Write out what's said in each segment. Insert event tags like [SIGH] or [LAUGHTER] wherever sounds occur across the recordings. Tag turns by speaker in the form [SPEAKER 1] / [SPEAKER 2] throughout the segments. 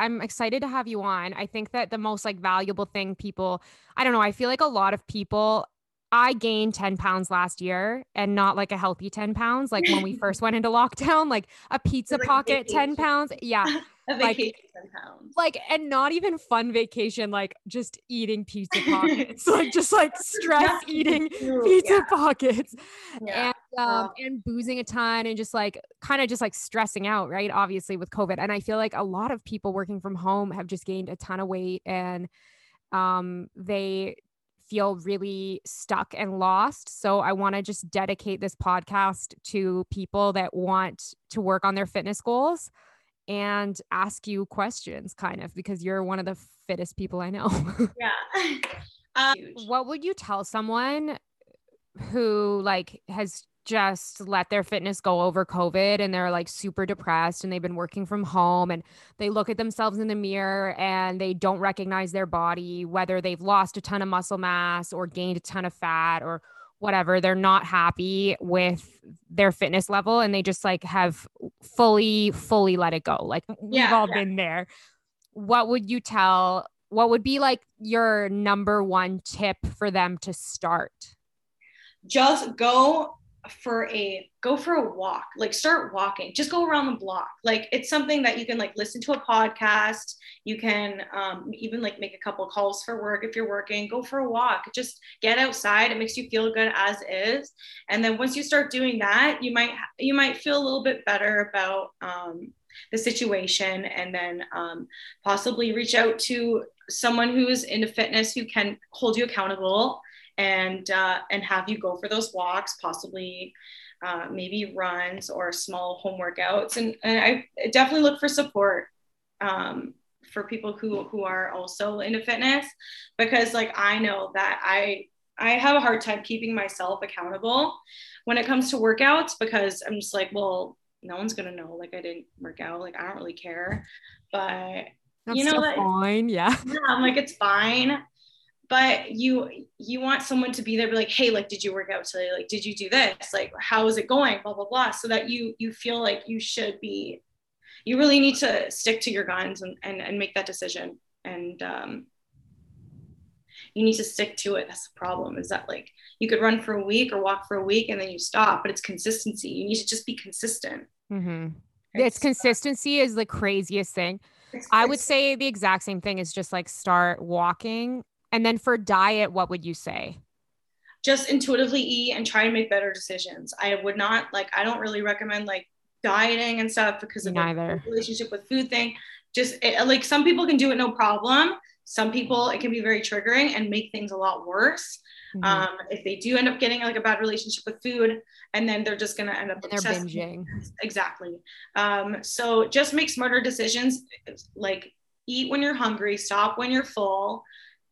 [SPEAKER 1] I'm excited to have you on. I think that the most like valuable thing people, I don't know, I feel like a lot of people I gained 10 pounds last year and not like a healthy 10 pounds. Like when we [LAUGHS] first went into lockdown, like a pizza like pocket, 10 pounds. Yeah. [LAUGHS]
[SPEAKER 2] a vacation like, pounds.
[SPEAKER 1] Like, and not even fun vacation, like just eating pizza [LAUGHS] pockets, like just like stress eating pizza yeah. pockets yeah. and, um, and boozing a ton and just like kind of just like stressing out, right? Obviously with COVID. And I feel like a lot of people working from home have just gained a ton of weight and um, they feel really stuck and lost. So I want to just dedicate this podcast to people that want to work on their fitness goals and ask you questions kind of because you're one of the fittest people I know. [LAUGHS]
[SPEAKER 2] yeah. [LAUGHS]
[SPEAKER 1] Um, what would you tell someone who like has just let their fitness go over COVID and they're like super depressed and they've been working from home and they look at themselves in the mirror and they don't recognize their body, whether they've lost a ton of muscle mass or gained a ton of fat or whatever. They're not happy with their fitness level and they just like have fully, fully let it go. Like we've all yeah. been there. What would you tell? What would be like your number one tip for them to start?
[SPEAKER 2] Just go for a go for a walk like start walking just go around the block. Like it's something that you can like listen to a podcast. You can um, even like make a couple calls for work if you're working. Go for a walk. Just get outside. It makes you feel good as is. And then once you start doing that you might you might feel a little bit better about um, the situation. And then um, possibly reach out to someone who's into fitness who can hold you accountable and uh, and have you go for those walks, possibly uh, maybe runs or small home workouts. And, and I definitely look for support um, for people who who are also into fitness because like I know that I I have a hard time keeping myself accountable when it comes to workouts because I'm just like, well, no one's gonna know like I didn't work out. Like I don't really care. But
[SPEAKER 1] That's you know, that, fine. Yeah.
[SPEAKER 2] Yeah, I'm like, it's fine but you you want someone to be there be like hey like did you work out today? Like did you do this? Like how is it going? Blah blah blah. So that you you feel like you should be you really need to stick to your guns and and, and make that decision. And um you need to stick to it. That's the problem is that like you could run for a week or walk for a week and then you stop but it's consistency. You need to just be consistent.
[SPEAKER 1] Mm-hmm. it's consistency is the craziest thing. I would say the exact same thing is just like start walking and then for diet, what would you say?
[SPEAKER 2] Just intuitively eat and try and make better decisions. I would not like, I don't really recommend like dieting and stuff because of
[SPEAKER 1] Neither.
[SPEAKER 2] the relationship with food thing. Just it, like some people can do it no problem. Some people it can be very triggering and make things a lot worse. Mm-hmm. Um, if they do end up getting like a bad relationship with food, and then they're just gonna end up
[SPEAKER 1] they're binging.
[SPEAKER 2] Exactly. Um, so just make smarter decisions. Like eat when you're hungry, stop when you're full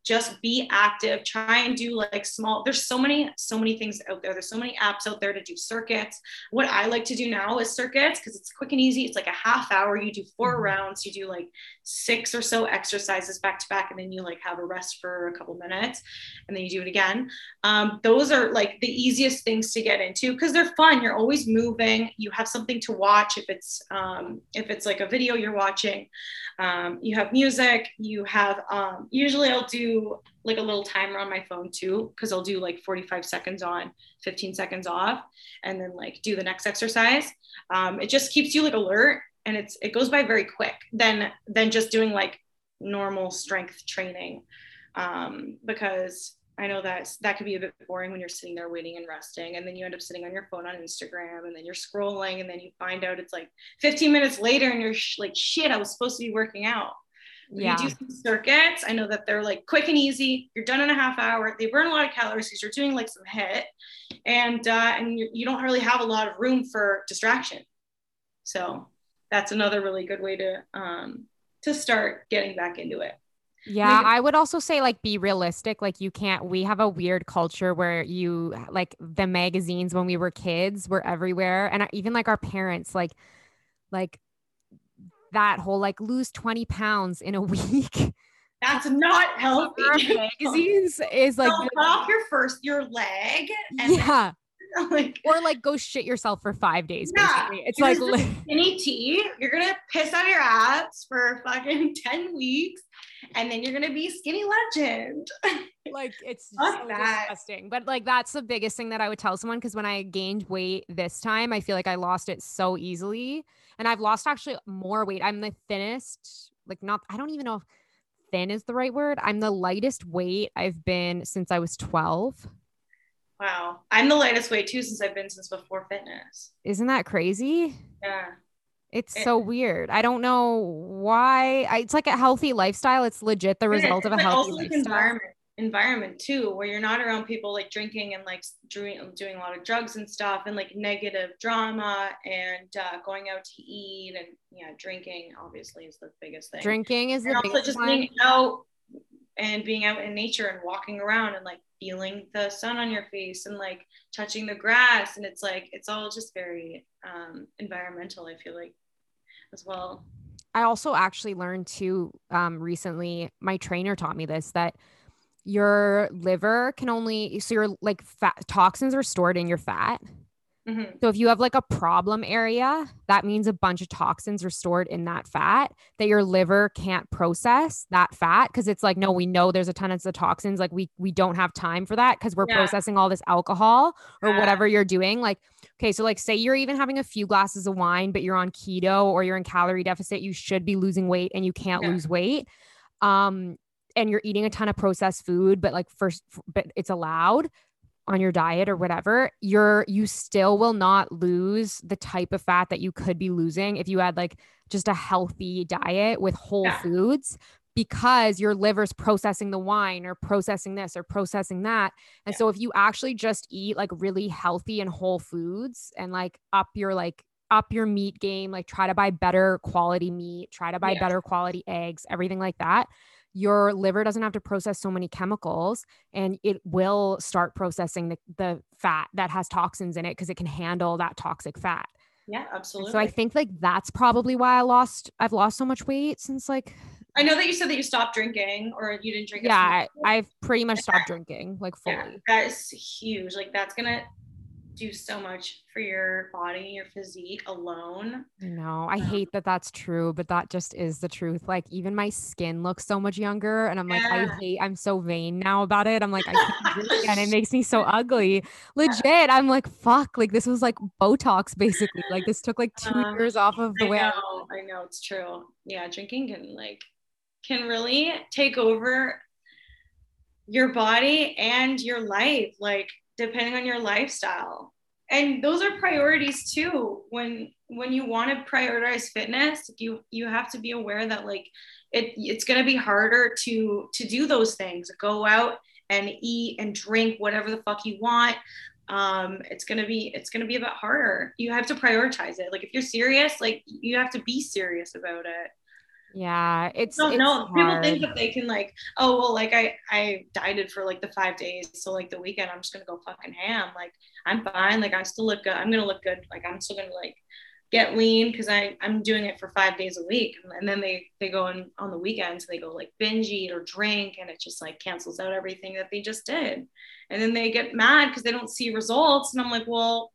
[SPEAKER 2] just be active try and do like small there's so many so many things out there. There's so many apps out there to do circuits. What i like to do now is circuits because it's quick and easy. It's like a half hour. You do 4 mm-hmm. rounds. You do like six or so exercises back to back and then you like have a rest for a couple minutes and then you do it again. Um, those are like the easiest things to get into because they're fun. You're always moving. You have something to watch if it's um, if it's like a video you're watching. Um, you have music. You have um, usually i'll do like a little timer on my phone too, because I'll do like 45 seconds on, 15 seconds off, and then like do the next exercise. Um, it just keeps you like alert and it's it goes by very quick than than just doing like normal strength training. Um, because I know that that could be a bit boring when you're sitting there waiting and resting, and then you end up sitting on your phone on Instagram, and then you're scrolling, and then you find out it's like 15 minutes later, and you're sh- like, "Shit, I was supposed to be working out." Yeah. you do some circuits, I know that they're like quick and easy. You're done in a half hour. They burn a lot of calories because you're doing like some HIIT, and uh, and you, you don't really have a lot of room for distraction. So that's another really good way to um, to start getting back into it.
[SPEAKER 1] Yeah, I would also say like be realistic. Like you can't we have a weird culture where you like the magazines when we were kids were everywhere and even like our parents like like that whole like lose 20 pounds in a [LAUGHS] week.
[SPEAKER 2] That's not healthy.
[SPEAKER 1] magazines [LAUGHS] is like
[SPEAKER 2] off your first your leg.
[SPEAKER 1] yeah. [LAUGHS]
[SPEAKER 2] like
[SPEAKER 1] or like go shit yourself for five days.
[SPEAKER 2] Yeah.
[SPEAKER 1] Basically. It's
[SPEAKER 2] Here's
[SPEAKER 1] like
[SPEAKER 2] skinny tea. You're gonna piss out your ass for fucking [LAUGHS] 10 weeks and then you're gonna be skinny legend. [LAUGHS]
[SPEAKER 1] like it's so disgusting. But like that's the biggest thing that I would tell someone because when I gained weight this time, I feel like I lost it so easily. And I've lost actually more weight. I'm the thinnest, like not I don't even know if thin is the right word. I'm the lightest weight I've been since I was 12.
[SPEAKER 2] Wow. I'm the lightest weight too since I've been since before fitness.
[SPEAKER 1] Isn't that crazy?
[SPEAKER 2] Yeah.
[SPEAKER 1] It's
[SPEAKER 2] It-
[SPEAKER 1] so weird. I don't know why. I, it's like a healthy lifestyle. It's legit the result of a healthy
[SPEAKER 2] also like
[SPEAKER 1] lifestyle.
[SPEAKER 2] environment environment too where you're not around people like drinking and like doing doing a lot of drugs and stuff and like negative drama and uh, going out to eat and yeah drinking obviously is the biggest thing
[SPEAKER 1] Drinking is
[SPEAKER 2] and
[SPEAKER 1] the
[SPEAKER 2] also
[SPEAKER 1] biggest
[SPEAKER 2] just
[SPEAKER 1] one.
[SPEAKER 2] being out and being out in nature and walking around and like feeling the sun on your face and like touching the grass and it's like it's all just very um environmental i feel like as well
[SPEAKER 1] I also actually learned too um, recently. My trainer taught me this that your liver can only so your like fat toxins are stored in your fat.
[SPEAKER 2] Mhm.
[SPEAKER 1] So if you have like a problem area, that means a bunch of toxins are stored in that fat that your liver can't process that fat because it's like no, we know there's a ton of toxins like we we don't have time for that because we're
[SPEAKER 2] Yeah.
[SPEAKER 1] processing all this alcohol or
[SPEAKER 2] Yeah.
[SPEAKER 1] whatever you're doing. Like okay, so like say you're even having a few glasses of wine but you're on keto or you're in calorie deficit, you should be losing weight and you can't
[SPEAKER 2] Yeah.
[SPEAKER 1] lose weight. Um and you're eating a ton of processed food but like first but it's allowed on your diet or whatever, you're you still will not lose the type of fat that you could be losing if you had like just a healthy diet with whole
[SPEAKER 2] Yeah.
[SPEAKER 1] foods because your liver's processing the wine or processing this or processing that. And
[SPEAKER 2] Yeah.
[SPEAKER 1] so if you actually just eat like really healthy and whole foods and like up your like up your meat game, like try to buy better quality meat, try to buy
[SPEAKER 2] Yeah.
[SPEAKER 1] better quality eggs, everything like that your liver doesn't have to process so many chemicals and it will start processing the, the fat that has toxins in it because it can handle that toxic fat.
[SPEAKER 2] yeah
[SPEAKER 1] And
[SPEAKER 2] absolutely
[SPEAKER 1] so I think like that's probably why I lost I've lost so much weight since like
[SPEAKER 2] I know that you said that you stopped drinking or you didn't drink.
[SPEAKER 1] yeah. I've pretty much [LAUGHS] stopped drinking like fully.
[SPEAKER 2] Yeah, that is huge. Like that's gonna do so much for your body and your physique alone.
[SPEAKER 1] I know. I
[SPEAKER 2] Yeah.
[SPEAKER 1] hate that that's true, but that just is the truth. Like even my skin looks so much younger and I'm like I hate I'm so vain now about it. I'm like I can't do it again. It [LAUGHS] makes me so ugly. Legit. I'm like fuck, like this was like Botox basically. Like this took like 2
[SPEAKER 2] Uh,
[SPEAKER 1] years off of the
[SPEAKER 2] I
[SPEAKER 1] way I
[SPEAKER 2] know, I know it's true. Yeah, drinking can like can really take over your body and your life, like depending on your lifestyle. And those are priorities too. When when you want to prioritize fitness, you you have to be aware that like it it's gonna be harder to to do those things. Go out and eat and drink whatever the fuck you want um it's gonna be it's gonna be a bit harder you have to prioritize it like if you're serious like you have to be serious about it
[SPEAKER 1] Yeah, it's it's
[SPEAKER 2] know people think that they can like oh well like i i dieted for like the five days so like the weekend i'm just gonna go fucking ham like i'm fine like i still look good i'm gonna look good like i'm still gonna like get lean because i i'm doing it for five days a week and, and then they they go in on the weekends they go like binge eat or drink and it just like cancels out everything that they just did and then they get mad because they don't see results and i'm like well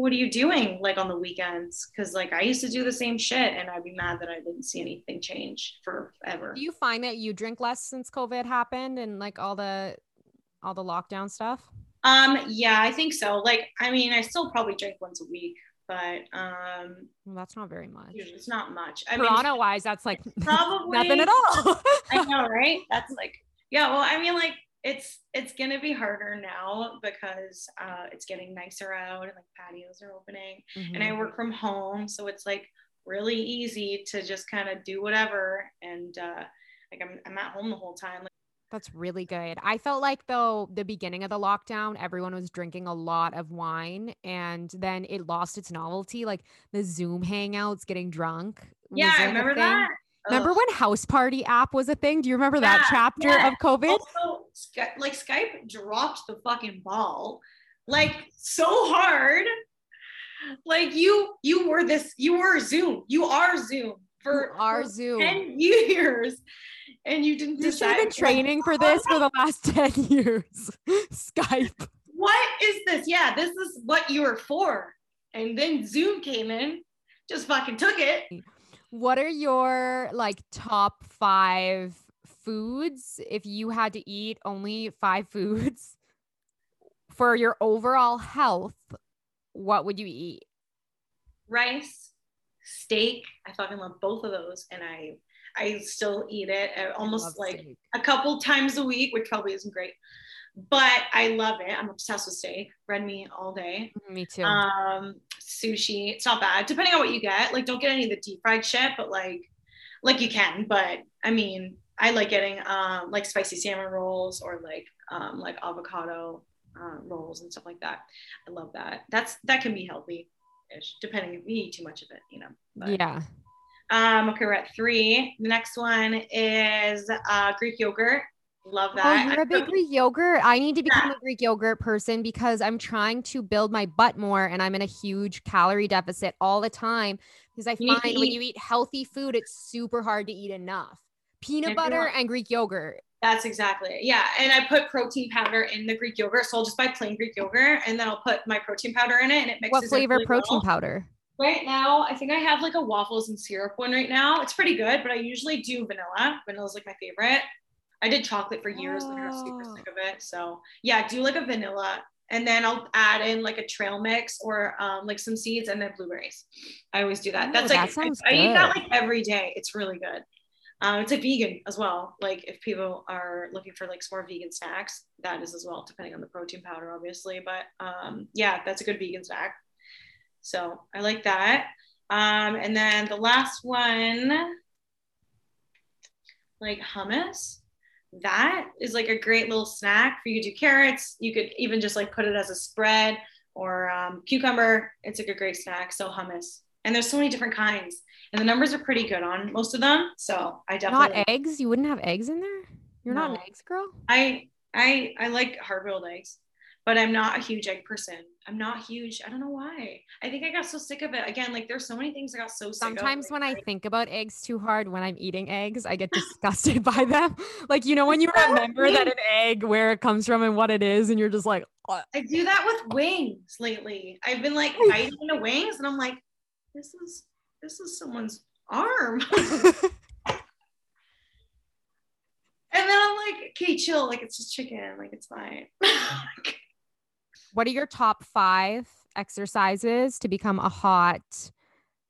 [SPEAKER 2] what are you doing like on the weekends because like i used to do the same shit and i'd be mad that i didn't see anything change forever
[SPEAKER 1] Do you find that you drink less since COVID happened and like all the all the lockdown stuff?
[SPEAKER 2] um yeah i think so like i mean i still probably drink once a week but um
[SPEAKER 1] Well, that's not very much.
[SPEAKER 2] it's not much i mean
[SPEAKER 1] Toronto wise, that's like [LAUGHS]
[SPEAKER 2] probably
[SPEAKER 1] nothing at all.
[SPEAKER 2] I know, [LAUGHS] right? That's like, yeah. Well, I mean, like, it's it's gonna be harder now because uh, it's getting nicer out and like patios are opening, and I
[SPEAKER 1] Mhm.
[SPEAKER 2] work from home, so it's like really easy to just kind of do whatever, and uh, like I'm I'm at home the whole time. Like,
[SPEAKER 1] That's really good. I felt like though the beginning of the lockdown, everyone was drinking a lot of wine and then it lost its novelty. Like the Zoom hangouts, getting drunk.
[SPEAKER 2] yeah, I remember that.
[SPEAKER 1] Remember
[SPEAKER 2] Ugh.
[SPEAKER 1] when Houseparty app was a thing? Do you remember that chapter
[SPEAKER 2] yeah.
[SPEAKER 1] of COVID?
[SPEAKER 2] Also, like Skype dropped the fucking ball, like so hard. Like you, you were this, you were Zoom, you are Zoom for
[SPEAKER 1] Our Zoom.
[SPEAKER 2] 10 years and you didn't
[SPEAKER 1] You should have been training for this for the last [LAUGHS] 10 years. Skype.
[SPEAKER 2] what is this? Yeah, this is what you were for. And then Zoom came in, just fucking took it.
[SPEAKER 1] What are your like top five foods if you had to eat only five [LAUGHS] foods for your overall health? What would you eat?
[SPEAKER 2] Rice, steak. I fucking love both of those, and I I still eat it almost like steak. a couple times a week, which probably isn't great but I love it. I'm obsessed with steak, red meat all day.
[SPEAKER 1] Mm, me too.
[SPEAKER 2] Um, sushi, it's not bad. Depending on what you get, like don't get any of the deep fried shit, but like, like you can. But I mean, I like getting um like spicy salmon rolls or like um like avocado uh, rolls and stuff like that. I love that. That's that can be healthy, ish, depending if you eat too much of it, you know.
[SPEAKER 1] But, yeah.
[SPEAKER 2] Um, okay, we're at three. The next one is uh, Greek yogurt. Love that.
[SPEAKER 1] Oh, you're a big Greek yogurt. I need to become yeah. a Greek yogurt person because I'm trying to build my butt more and I'm in a huge calorie deficit all the time because I you find when you eat healthy food, it's super hard to eat enough. Peanut butter and Greek yogurt.
[SPEAKER 2] That's exactly it. Yeah. And I put protein powder in the Greek yogurt. So I'll just buy plain Greek yogurt and then I'll put my protein powder in it and it mixes.
[SPEAKER 1] What flavor
[SPEAKER 2] really
[SPEAKER 1] protein
[SPEAKER 2] well.
[SPEAKER 1] powder?
[SPEAKER 2] Right now, I think I have like a waffles and syrup one right now. It's pretty good, but I usually do vanilla. Vanilla's like my favorite. I did chocolate for years oh. and I got super sick of it. So yeah, do like a vanilla and then I'll add in like a trail mix or um, like some seeds and then blueberries. I always do that. Oh, That's like that I, I, eat that like every day. It's really good. Um, it's a vegan as well. Like if people are looking for like some more vegan snacks, that is as well, depending on the protein powder, obviously. But um, yeah, that's a good vegan snack. So I like that. Um, and then the last one, like hummus that is like a great little snack for you to do carrots. You could even just like put it as a spread or um, cucumber. It's like a great snack. So hummus. And there's so many different kinds. And the numbers are pretty good on most of them. So I definitely
[SPEAKER 1] not eggs. You wouldn't have eggs in there? You're no. not an eggs girl?
[SPEAKER 2] I I I like hard boiled eggs but I'm not a huge egg person. I'm not huge. I don't know why. I think I got so sick of it. Again, like there's so many things I got so
[SPEAKER 1] Sometimes when I think about eggs too hard when I'm eating eggs, I get [LAUGHS] disgusted by them. [LAUGHS] Like, you know, when you remember that an egg, where it comes from and what it is, and you're just like.
[SPEAKER 2] I do that with wings lately. I've been like [LAUGHS] biting into wings and I'm like, this is this is someone's arm. [LAUGHS] And then I'm like, okay, chill. Like it's just chicken. Like it's fine. [LAUGHS]
[SPEAKER 1] what are your top five exercises to become a hot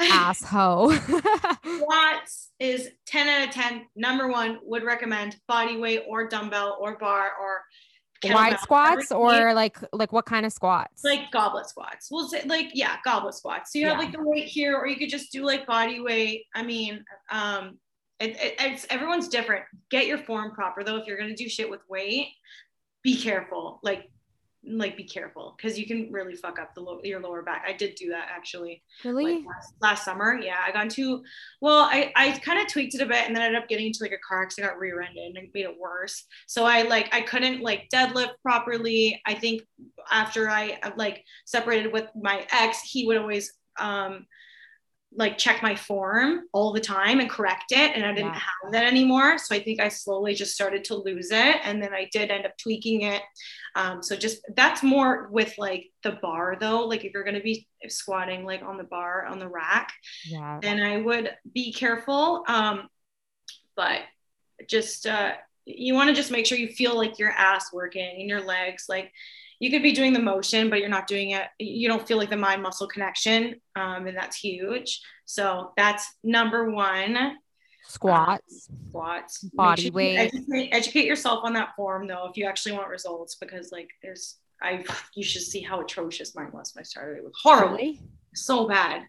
[SPEAKER 1] asshole? [LAUGHS]
[SPEAKER 2] Squats is 10 out of 10. Number one, would recommend body weight or dumbbell or bar or
[SPEAKER 1] wide squats or like like what kind of squats?
[SPEAKER 2] Like goblet squats. We'll say like yeah, goblet squats. So you yeah. have like the weight here, or you could just do like body weight. I mean, um, it, it, it's everyone's different. Get your form proper though. If you're gonna do shit with weight, be careful. Like like be careful because you can really fuck up the lo- your lower back. I did do that actually.
[SPEAKER 1] Really?
[SPEAKER 2] Like last, last, summer. Yeah, I got into well, I, I kind of tweaked it a bit and then I ended up getting into like a car accident, I got rear-ended and made it worse. So I like I couldn't like deadlift properly. I think after I like separated with my ex, he would always um like check my form all the time and correct it and i didn't yeah. have that anymore so i think i slowly just started to lose it and then i did end up tweaking it um, so just that's more with like the bar though like if you're going to be squatting like on the bar on the rack yeah. then i would be careful um, but just uh, you want to just make sure you feel like your ass working and your legs like you could be doing the motion, but you're not doing it. You don't feel like the mind muscle connection. Um, and that's huge. So that's number one.
[SPEAKER 1] Squats,
[SPEAKER 2] um, squats,
[SPEAKER 1] body sure weight.
[SPEAKER 2] Educate, educate, yourself on that form though, if you actually want results, because like there's, I, you should see how atrocious mine was when I started. It was horrible, really? so bad.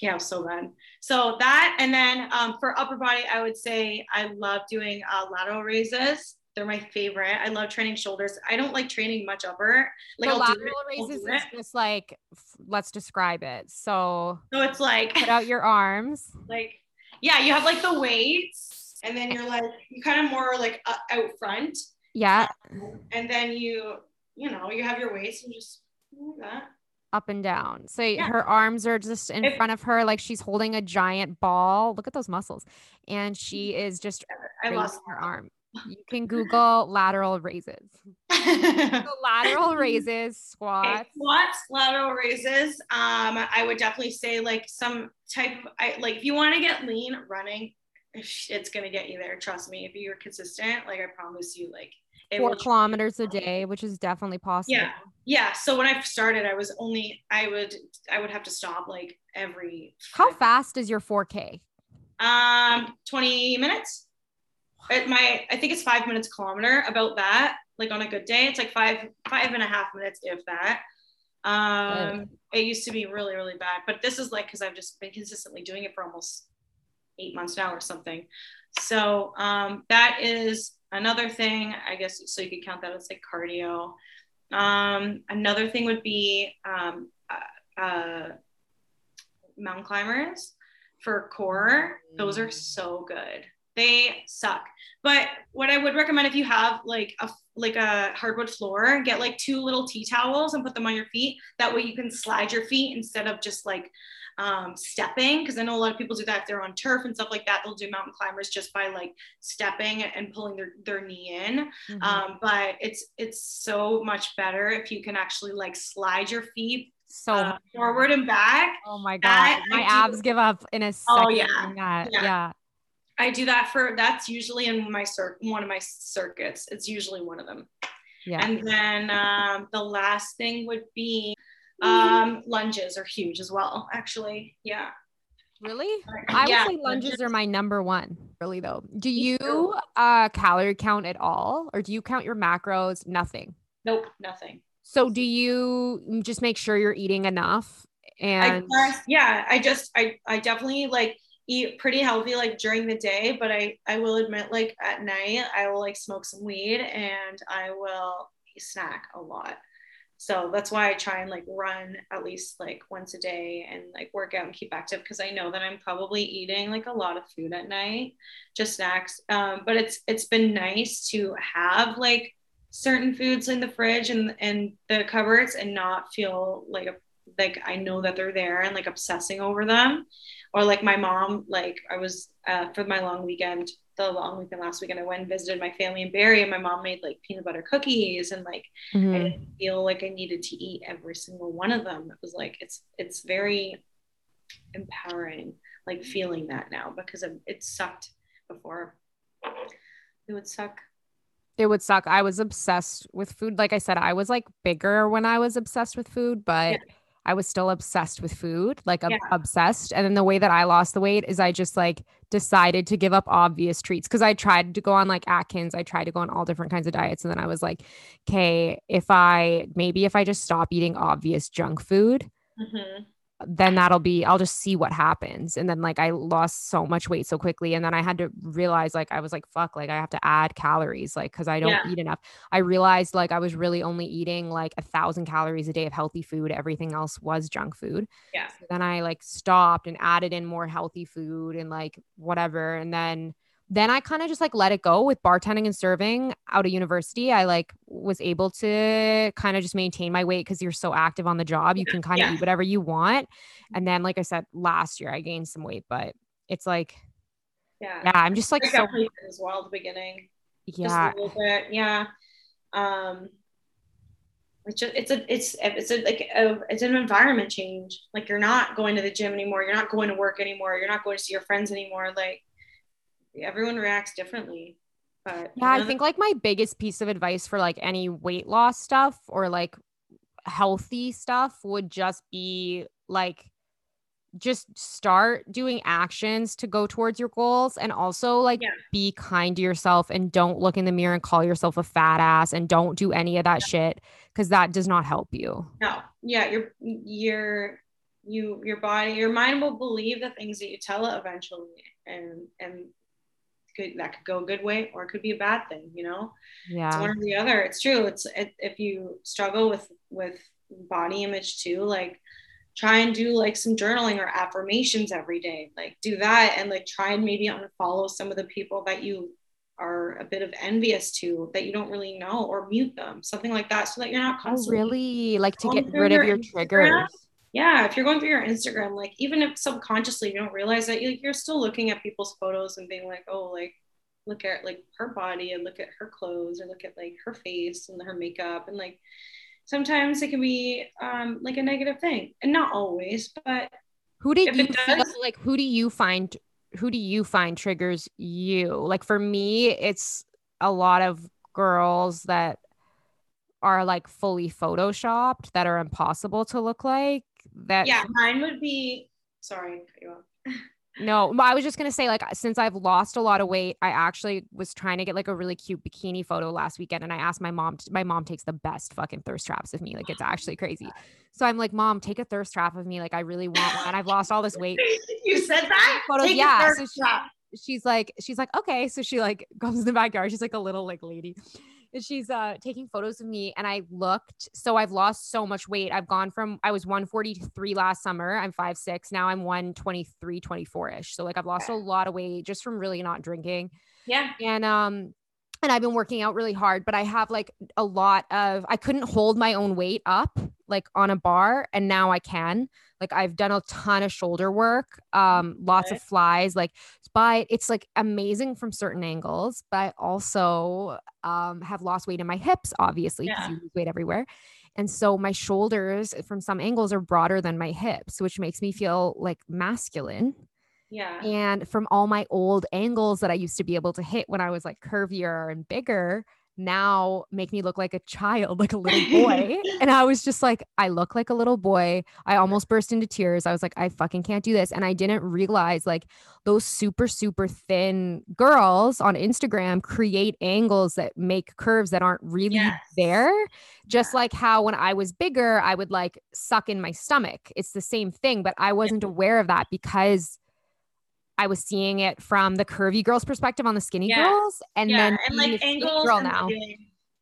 [SPEAKER 2] Yeah, so bad. So that, and then um, for upper body, I would say I love doing uh, lateral raises. They're my favorite. I love training shoulders. I don't like training much upper. Like
[SPEAKER 1] the lateral raises is just like let's describe it. So
[SPEAKER 2] so it's like
[SPEAKER 1] put out your arms. [LAUGHS]
[SPEAKER 2] Like yeah, you have like the weights, and then you're like you kind of more like uh, out front.
[SPEAKER 1] Yeah.
[SPEAKER 2] And then you you know you have your weights and just like that
[SPEAKER 1] up and down. So yeah. her arms are just in if, front of her, like she's holding a giant ball. Look at those muscles. And she is just
[SPEAKER 2] I lost
[SPEAKER 1] her arm You can Google lateral raises. [LAUGHS] so lateral raises, squats. Okay,
[SPEAKER 2] squats, lateral raises. Um, I would definitely say like some type. I like if you want to get lean, running, it's gonna get you there. Trust me. If you're consistent, like I promise you, like
[SPEAKER 1] four kilometers a day, which is definitely possible.
[SPEAKER 2] Yeah, yeah. So when I started, I was only I would I would have to stop like every.
[SPEAKER 1] How fast is your 4K?
[SPEAKER 2] Um, 20 minutes. At my I think it's five minutes kilometer. About that. Like on a good day, it's like five five and a half minutes, if that. Um, it used to be really really bad, but this is like because I've just been consistently doing it for almost eight months now or something. So um, that is another thing, I guess, so you could count that as like cardio. Um, another thing would be um, uh, uh, mountain climbers for core. Those are so good. They suck. But what I would recommend if you have like a like a hardwood floor, get like two little tea towels and put them on your feet. That way you can slide your feet instead of just like um, stepping because I know a lot of people do that if they're on turf and stuff like that. They'll do mountain climbers just by like stepping and pulling their, their knee in. Mm-hmm. Um, but it's it's so much better if you can actually like slide your feet so uh, forward and back.
[SPEAKER 1] Oh my god, my abs give up in a oh, second. Oh yeah. yeah, yeah.
[SPEAKER 2] I do that for that's usually in my cir- one of my circuits. It's usually one of them. Yeah. And then um, the last thing would be um, lunges are huge as well, actually. Yeah.
[SPEAKER 1] Really? I yeah. would say lunges are my number one. Really though. Do you uh calorie count at all? Or do you count your macros? Nothing.
[SPEAKER 2] Nope, nothing.
[SPEAKER 1] So do you just make sure you're eating enough? And
[SPEAKER 2] I yeah, I just I I definitely like eat pretty healthy like during the day, but I I will admit like at night I will like smoke some weed and I will snack a lot. So that's why i try and like run at least like once a day and like work out and keep active because i know that i'm probably eating like a lot of food at night just snacks. Um, but it's it's been nice to have like certain foods in the fridge and and the cupboards and not feel like like i know that they're there and like obsessing over them or like my mom like i was uh, for my long weekend the long weekend last weekend I went and visited my family in Barrie and my mom made like peanut butter cookies and like mm-hmm. I didn't feel like I needed to eat every single one of them. It was like it's it's very empowering like feeling that now because it sucked before. It would suck.
[SPEAKER 1] It would suck. I was obsessed with food. Like I said, I was like bigger when I was obsessed with food, but yeah I was still obsessed with food, like yeah. obsessed. And then the way that I lost the weight is I just like decided to give up obvious treats because I tried to go on like Atkins, I tried to go on all different kinds of diets. And then I was like, okay, if I maybe if I just stop eating obvious junk food, mm-hmm then that'll be I'll just see what happens. And then like I lost so much weight so quickly and then I had to realize like I was like fuck like I have to add calories like cuz I don't yeah. eat enough. I realized like I was really only eating like a thousand calories a day of healthy food. Everything else was junk food.
[SPEAKER 2] Yeah.
[SPEAKER 1] So then I like stopped and added in more healthy food and like whatever and then then I kind of just like let it go with bartending and serving out of university. I like was able to kind of just maintain my weight because you're so active on the job. You can kind of yeah. eat whatever you want. And then, like I said, last year I gained some weight, but it's like,
[SPEAKER 2] yeah,
[SPEAKER 1] yeah, I'm just like so
[SPEAKER 2] as well at the beginning.
[SPEAKER 1] Yeah,
[SPEAKER 2] just a little bit. Yeah. Um, it's just it's a it's it's a like a, it's an environment change. Like you're not going to the gym anymore. You're not going to work anymore. You're not going to see your friends anymore. Like everyone reacts differently. But
[SPEAKER 1] yeah, I think like my biggest piece of advice for like any weight loss stuff or like healthy stuff would just be like just start doing actions to go towards your goals and also like yeah. be kind to yourself and don't look in the mirror and call yourself a fat ass and don't do any of that yeah. shit because that does not help you.
[SPEAKER 2] No. Yeah, your your you your body, your mind will believe the things that you tell it eventually and and could that could go a good way or it could be a bad thing you know?
[SPEAKER 1] Yeah.
[SPEAKER 2] it's one or the other. It's true. It's it, if you struggle with with body image too like try and do like some journaling or affirmations every day. Like do that and like try and maybe unfollow some of the people that you are a bit of envious to that you don't really know or mute them something like that so that you're not
[SPEAKER 1] oh, constantly oh, really? Like to get rid of your triggers
[SPEAKER 2] yeah if you're going through your instagram like even if subconsciously you don't realize that you're still looking at people's photos and being like oh like look at like her body and look at her clothes or look at like her face and her makeup. And like sometimes it can be um like a negative thing. And not always but
[SPEAKER 1] who did
[SPEAKER 2] if
[SPEAKER 1] you feel like who do you find who do you find triggers you? Like for me it's a lot of girls that are like fully photoshopped that are impossible to look like that
[SPEAKER 2] yeah mine would be sorry cut you off.
[SPEAKER 1] No, I was just gonna say, like, since I've lost a lot of weight, I actually was trying to get like a really cute bikini photo last weekend, and I asked my mom. To, my mom takes the best fucking thirst traps of me. Like, it's actually crazy. So I'm like, Mom, take a thirst trap of me. Like, I really want one. I've lost all this weight. [LAUGHS]
[SPEAKER 2] you said that
[SPEAKER 1] Photos,
[SPEAKER 2] Take
[SPEAKER 1] yeah. So she-. She's like, she's like, okay. So she like [LAUGHS] comes in the backyard. She's like a little like lady. And she's uh taking photos of me, and I looked. So I've lost so much weight. I've gone from I was 143 last summer. I'm 5'6. Now I'm 123, 24 ish. So like I've lost a lot of weight just from really not drinking.
[SPEAKER 2] yeah
[SPEAKER 1] and um and I've been working out really hard, but I have like a lot of I couldn't hold my own weight up like on a bar and now I can. Like I've done a ton of shoulder work, um lots of flies like but it's like amazing from certain angles, but I also um have lost weight in my hips obviously because
[SPEAKER 2] Yeah.
[SPEAKER 1] you lose weight everywhere. And so my shoulders from some angles are broader than my hips, which makes me feel like masculine
[SPEAKER 2] yeah
[SPEAKER 1] and from all my old angles that I used to be able to hit when I was like curvier and bigger, now make me look like a child, [LAUGHS] like a little [LAUGHS] boy. and I was just like, I look like a little boy. I almost burst into tears. I was like, I fucking can't do this. And I didn't realize like those super, super thin girls on Instagram create angles that make curves that aren't really
[SPEAKER 2] Yes.
[SPEAKER 1] there. Just like how when I was bigger, I would like suck in my stomach. It's the same thing, but I wasn't aware of that because I was seeing it from the curvy girls' perspective on the skinny
[SPEAKER 2] Yeah.
[SPEAKER 1] girls, and
[SPEAKER 2] yeah
[SPEAKER 1] then
[SPEAKER 2] and like angles
[SPEAKER 1] girl now.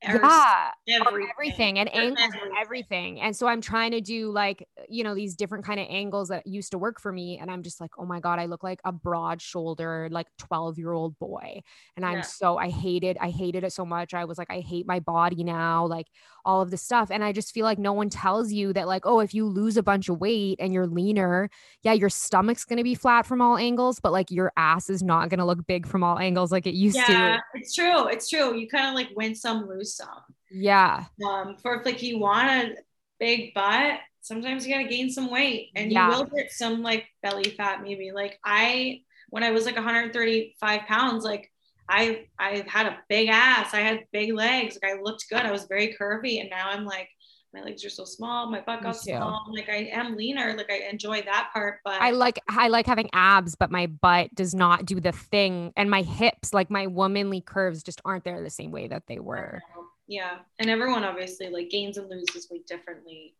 [SPEAKER 1] Yeah,
[SPEAKER 2] everything.
[SPEAKER 1] everything and angles
[SPEAKER 2] everything.
[SPEAKER 1] everything. And so I'm trying to do like, you know, these different kind of angles that used to work for me. And I'm just like, oh my God, I look like a broad shouldered, like 12 year old boy. And I'm
[SPEAKER 2] Yeah.
[SPEAKER 1] so, I hated, I hated it so much. I was like, I hate my body now, like all of this stuff. And I just feel like no one tells you that, like, oh, if you lose a bunch of weight and you're leaner, yeah, your stomach's going to be flat from all angles, but like your ass is not going to look big from all angles like it used to.
[SPEAKER 2] yeah
[SPEAKER 1] to.
[SPEAKER 2] it's true it's true you kind of like win some lose some.
[SPEAKER 1] Yeah.
[SPEAKER 2] um for if like you want a big butt sometimes you gotta gain some weight and
[SPEAKER 1] Yeah.
[SPEAKER 2] you will get some like belly fat maybe. Like i when i was like 135 pounds like i i had a big ass. I had big legs. Like i looked good. I was very curvy. And now i'm like my legs are so small my butt got small like i am leaner like i enjoy that part but
[SPEAKER 1] I like I like having abs, but my butt does not do the thing, and my hips, like my womanly curves, just aren't there the same way that they were.
[SPEAKER 2] yeah and everyone obviously like gains and loses weight differently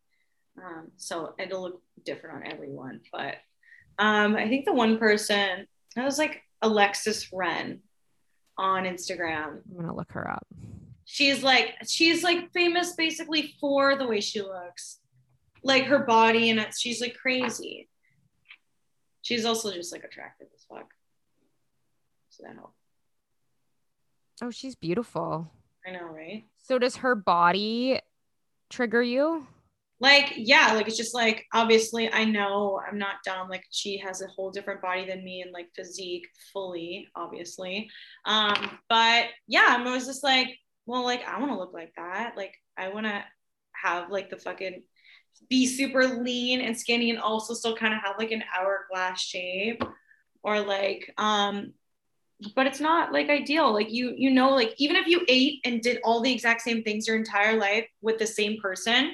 [SPEAKER 2] um so it'll look different on everyone but um i think the one person that was like alexis ren on instagram
[SPEAKER 1] I'm gonna look her up.
[SPEAKER 2] She's like she's like famous basically for the way she looks. Like her body and it's she's like crazy. She's also just like attractive as fuck. So that helps.
[SPEAKER 1] Oh, she's beautiful.
[SPEAKER 2] i know right?
[SPEAKER 1] So does her body trigger you?
[SPEAKER 2] like yeah like it's just like obviously i know i'm not dumb. Like she has a whole different body than me and like physique fully obviously. Um but yeah i'm always just like well like i want to look like that. Like i want to have like the fucking be super lean and skinny and also still kind of have like an hourglass shape or like um but it's not like ideal. Like you you know like even if you ate and did all the exact same things your entire life with the same person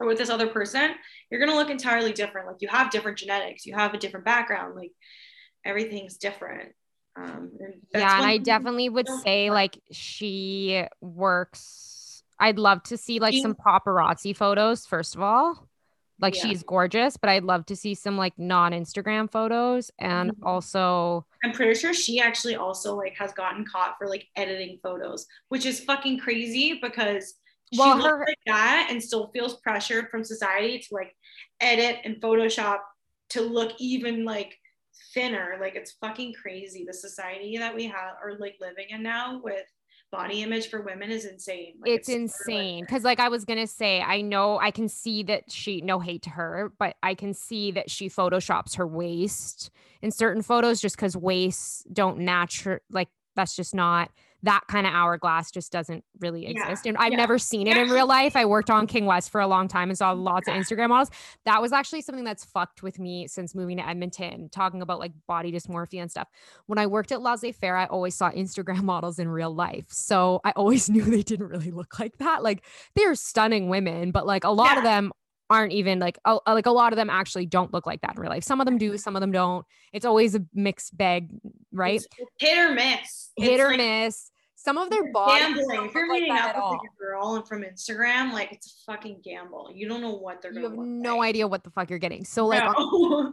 [SPEAKER 2] or with this other person you're going to look entirely different. Like you have different genetics. You have a different background. Like everything's different um
[SPEAKER 1] yeah, and I definitely would say like she works. I'd love to see like
[SPEAKER 2] She-
[SPEAKER 1] some paparazzi photos first of all. Like
[SPEAKER 2] Yeah.
[SPEAKER 1] she's gorgeous, but I'd love to see some like non-Instagram photos and
[SPEAKER 2] Mhm.
[SPEAKER 1] also
[SPEAKER 2] i'm pretty sure she actually also like has gotten caught for like editing photos which is fucking crazy because
[SPEAKER 1] Well,
[SPEAKER 2] she looks like that and still feels pressured from society to like edit and photoshop to look even like thinner. Like it's fucking crazy. The society that we have are like living in now with body image for women is insane. Like,
[SPEAKER 1] it's
[SPEAKER 2] like-
[SPEAKER 1] insane. because like i was gonna say i know i can see that she no hate to her but i can see that she photoshops her waist in certain photos just because waists don't natural like that's just not that kind of hourglass just doesn't really exist.
[SPEAKER 2] Yeah,
[SPEAKER 1] And I've
[SPEAKER 2] yeah.
[SPEAKER 1] never seen it in real life. I worked on King West for a long time and saw mm, lots of Instagram models. That was actually something that's fucked with me since moving to Edmonton, talking about like body dysmorphia and stuff. When I worked at Laissez Faire, I always saw Instagram [LAUGHS] models in real life. So I always [LAUGHS] knew they didn't really look like that. Like they're stunning women, but like a lot of them aren't even like a, like a lot of them actually don't look like that in real life. Some of them do, some of them don't. It's always a mixed bag, right?
[SPEAKER 2] It's hit or miss.
[SPEAKER 1] Hit
[SPEAKER 2] It's
[SPEAKER 1] or
[SPEAKER 2] like
[SPEAKER 1] miss. Some of their bodies
[SPEAKER 2] gambling. If you're
[SPEAKER 1] look like
[SPEAKER 2] up
[SPEAKER 1] all.
[SPEAKER 2] with a girl and from Instagram, like it's a fucking gamble. You don't know what they're
[SPEAKER 1] You
[SPEAKER 2] gonna
[SPEAKER 1] have
[SPEAKER 2] look
[SPEAKER 1] no
[SPEAKER 2] like.
[SPEAKER 1] idea what the fuck you're getting. So like
[SPEAKER 2] No.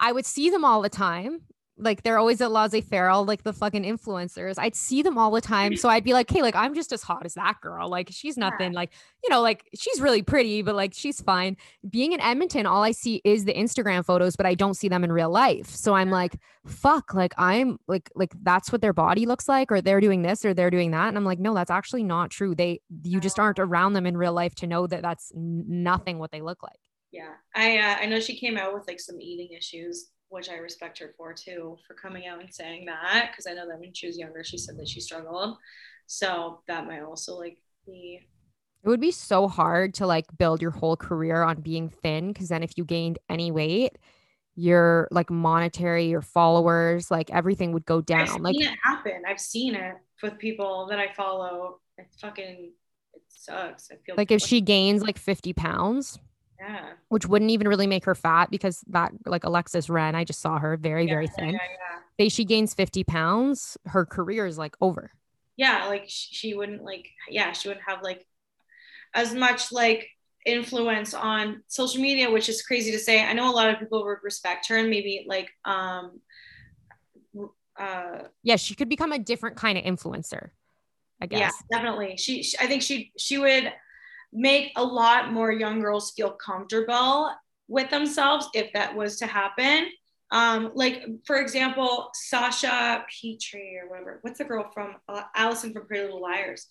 [SPEAKER 1] I would see them all the time. Like they're always at Laissez Faire, all like the fucking influencers. I'd see them all the time. So I'd be like, hey, like I'm just as hot as that girl. Like she's
[SPEAKER 2] Yeah.
[SPEAKER 1] nothing. Like, you know, like she's really pretty, but like she's fine. Being in Edmonton, all I see is the Instagram photos, but I don't see them in real life. So I'm like, fuck, like I'm like, like that's what their body looks like, or they're doing this or they're doing that. And I'm like, no, that's actually not true. They, you just aren't around them in real life to know that that's nothing what they look like.
[SPEAKER 2] Yeah, I uh, I know she came out with like some eating issues, which I respect her for too, for coming out and saying that because I know that when she was younger, she said that she struggled. So that might also like be
[SPEAKER 1] It would be so hard to like build your whole career on being thin because then if you gained any weight, your like monetary, your followers, like everything would go down. Like
[SPEAKER 2] it happen. I've seen it with people that I follow. It's fucking it sucks. I feel
[SPEAKER 1] like if she gains like 50 pounds,
[SPEAKER 2] yeah
[SPEAKER 1] which wouldn't even really make her fat because that like Alexis Ren, I just saw her very,
[SPEAKER 2] yeah,
[SPEAKER 1] very thin.
[SPEAKER 2] Yeah, yeah.
[SPEAKER 1] Say she gains 50 pounds, her career is like over.
[SPEAKER 2] yeah like she wouldn't like yeah she wouldn't have like as much like influence on social media which is crazy to say i know a lot of people would respect her and maybe like um uh
[SPEAKER 1] Yeah, she could become a different kind of influencer, I guess.
[SPEAKER 2] yeah definitely she, she i think she she would make a lot more young girls feel comfortable with themselves if that was to happen. Um like for example sasha petrie or whatever what's the girl from uh, allison from pretty little liars?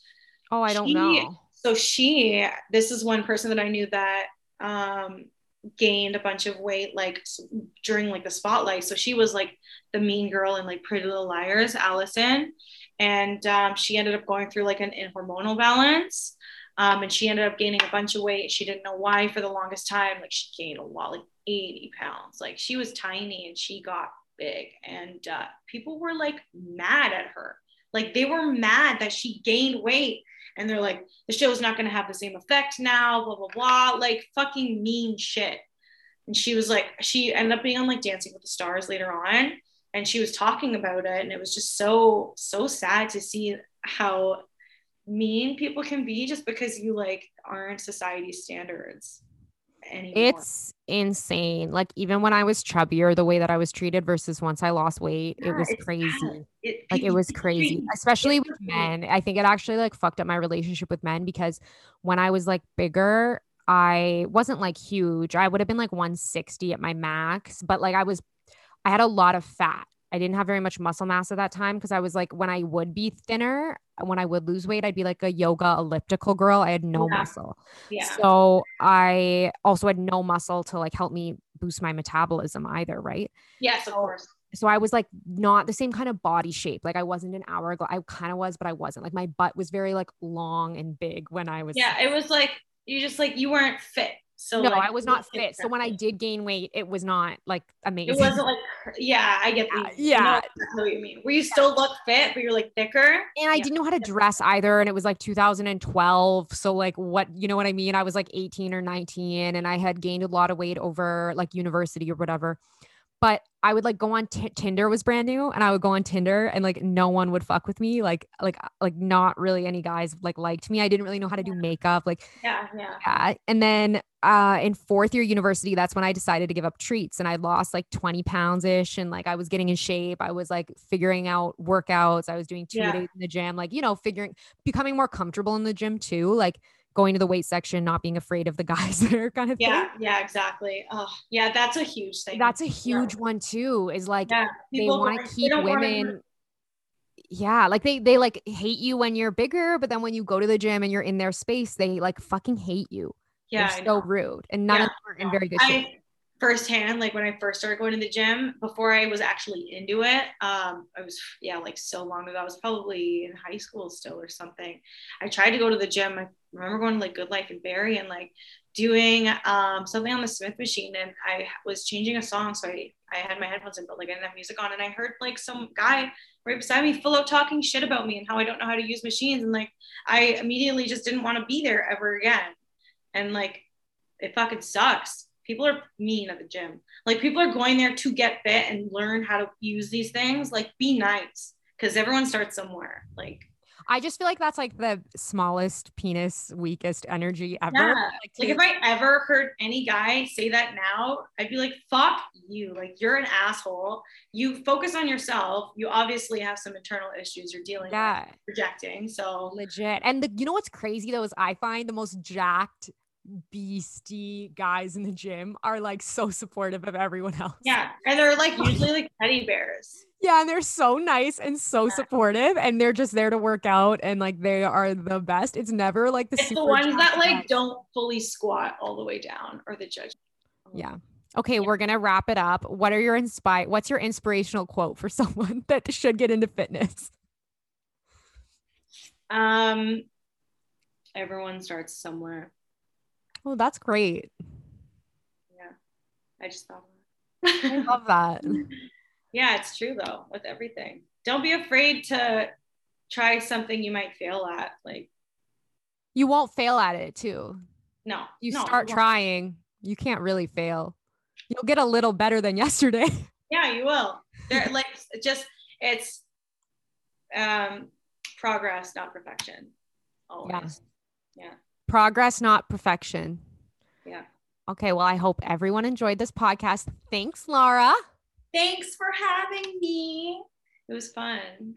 [SPEAKER 1] Oh, I don't
[SPEAKER 2] She-
[SPEAKER 1] know.
[SPEAKER 2] so she this is one person that i knew that um gained a bunch of weight like during like the spotlight. So she was like the mean girl in like pretty little liars allison. And um, she ended up going through like an, an hormonal balance um, and she ended up gaining a bunch of weight. She didn't know why for the longest time. Like she gained a lot like 80 pounds. Like she was tiny and she got big. And uh, people were like mad at her. Like they were mad that she gained weight. And they're like the show's not going to have the same effect now blah blah blah. Like fucking mean shit. And she was like she ended up being on like dancing with the stars later on. And she was talking about it. And it was just so so sad to see how mean people can be just because you like aren't society standards anymore
[SPEAKER 1] It's insane. Like even when I was chubbier, the way that I was treated versus once I lost weight, it was crazy.
[SPEAKER 2] It-
[SPEAKER 1] Like it was crazy, especially with men. I think it actually like fucked up my relationship with men because when I was like bigger, I wasn't like huge. I would have been like 160 at my max, but like I was, I had a lot of fat. I didn't have very much muscle mass at that time because I was like, when I would be thinner, when I would lose weight, I'd be like a yoga elliptical girl. I had no
[SPEAKER 2] Yeah.
[SPEAKER 1] muscle.
[SPEAKER 2] yeah
[SPEAKER 1] So I also had no muscle to like help me boost my metabolism either, right?
[SPEAKER 2] yes of course
[SPEAKER 1] So I was like not the same kind of body shape. Like I wasn't an hourglass. I kind of was, but I wasn't. Like my butt was very like long and big when I was
[SPEAKER 2] yeah it was like you just like you weren't fit so
[SPEAKER 1] no,
[SPEAKER 2] like,
[SPEAKER 1] I was not fit. So when I did gain weight, it was not like amazing.
[SPEAKER 2] It wasn't like, yeah, I get uh, the,
[SPEAKER 1] Yeah, yeah.
[SPEAKER 2] I know what you mean. Where you still look fit, but you're like thicker.
[SPEAKER 1] and I
[SPEAKER 2] Yeah.
[SPEAKER 1] didn't know how to dress either. And it was like 2012. So like what, you know what I mean? I was like 18 or 19 and I had gained a lot of weight over like university or whatever. But I would like go on Ti- Tinder was brand new and I would go on Tinder and like no one would fuck with me. Like, like, like not really any guys like liked me. I didn't really know how to do makeup. Like,
[SPEAKER 2] Yeah, yeah.
[SPEAKER 1] yeah. And then uh in fourth year university, that's when I decided to give up treats and I lost like 20 pounds ish. And like I was getting in shape. I was like figuring out workouts. I was doing two
[SPEAKER 2] Yeah.
[SPEAKER 1] days in the gym, like, you know, figuring becoming more comfortable in the gym too. Like going to the weight section, not being afraid of the guys [LAUGHS] there kind of
[SPEAKER 2] Yeah,
[SPEAKER 1] thing.
[SPEAKER 2] yeah, exactly. Oh, yeah, that's a huge thing.
[SPEAKER 1] That's a
[SPEAKER 2] Yeah.
[SPEAKER 1] huge one too, is like
[SPEAKER 2] Yeah,
[SPEAKER 1] they want to keep women yeah like they they like hate you when you're bigger but then when you go to the gym and you're in their space they like fucking hate you
[SPEAKER 2] Yeah,
[SPEAKER 1] they're so rude and none
[SPEAKER 2] Yeah,
[SPEAKER 1] of them are in very good
[SPEAKER 2] I-
[SPEAKER 1] shape
[SPEAKER 2] firsthand like when i first started going to the gym before i was actually into it um i was yeah like so long ago i was probably in high school still or something. I tried to go to the gym i remember going to like good life and Barrie and like doing um something on the smith machine and i was changing a song so i i had my headphones in but like i didn't have music on and i heard like some guy right beside me full out talking shit about me and how i don't know how to use machines and like i immediately just didn't want to be there ever again. And like it fucking sucks people are mean at the gym. Like people are going there to get fit and learn how to use these things. Like be nice because everyone starts somewhere. Like
[SPEAKER 1] I just feel like that's like the smallest penis, weakest energy ever.
[SPEAKER 2] Yeah. Like, like, if I ever heard any guy say that now, I'd be like, fuck you. Like you're an asshole. You focus on yourself. You obviously have some internal issues you're dealing yeah. with projecting. So
[SPEAKER 1] legit. And the you know what's crazy though is I find the most jacked beastie guys in the gym are like so supportive of everyone [LAUGHS] else.
[SPEAKER 2] Yeah. And they're like usually like teddy bears.
[SPEAKER 1] Yeah, and they're so nice and so yeah. supportive, and they're just there to work out, and like they are the best. It's never like the,
[SPEAKER 2] it's the ones that like don't fully squat all the way down, or the judge.
[SPEAKER 1] Yeah. Okay, yeah. we're gonna wrap it up. What are your inspire? What's your inspirational quote for [LAUGHS] someone that should get into fitness?
[SPEAKER 2] Um, everyone starts somewhere.
[SPEAKER 1] Oh, that's great.
[SPEAKER 2] Yeah. I just thought
[SPEAKER 1] I love that. [LAUGHS]
[SPEAKER 2] yeah, it's true though, with everything. Don't be afraid to try something you might fail at. Like
[SPEAKER 1] you won't fail at it too.
[SPEAKER 2] No.
[SPEAKER 1] You
[SPEAKER 2] no,
[SPEAKER 1] start trying, you can't really fail. You'll get a little better than [LAUGHS] yesterday.
[SPEAKER 2] Yeah, you will. There like just it's um progress, not perfection. Always. Yeah. yeah
[SPEAKER 1] progress, not perfection.
[SPEAKER 2] Yeah.
[SPEAKER 1] Okay. Well, I hope everyone enjoyed this podcast. Thanks, Laura.
[SPEAKER 2] Thanks for having me. It was fun.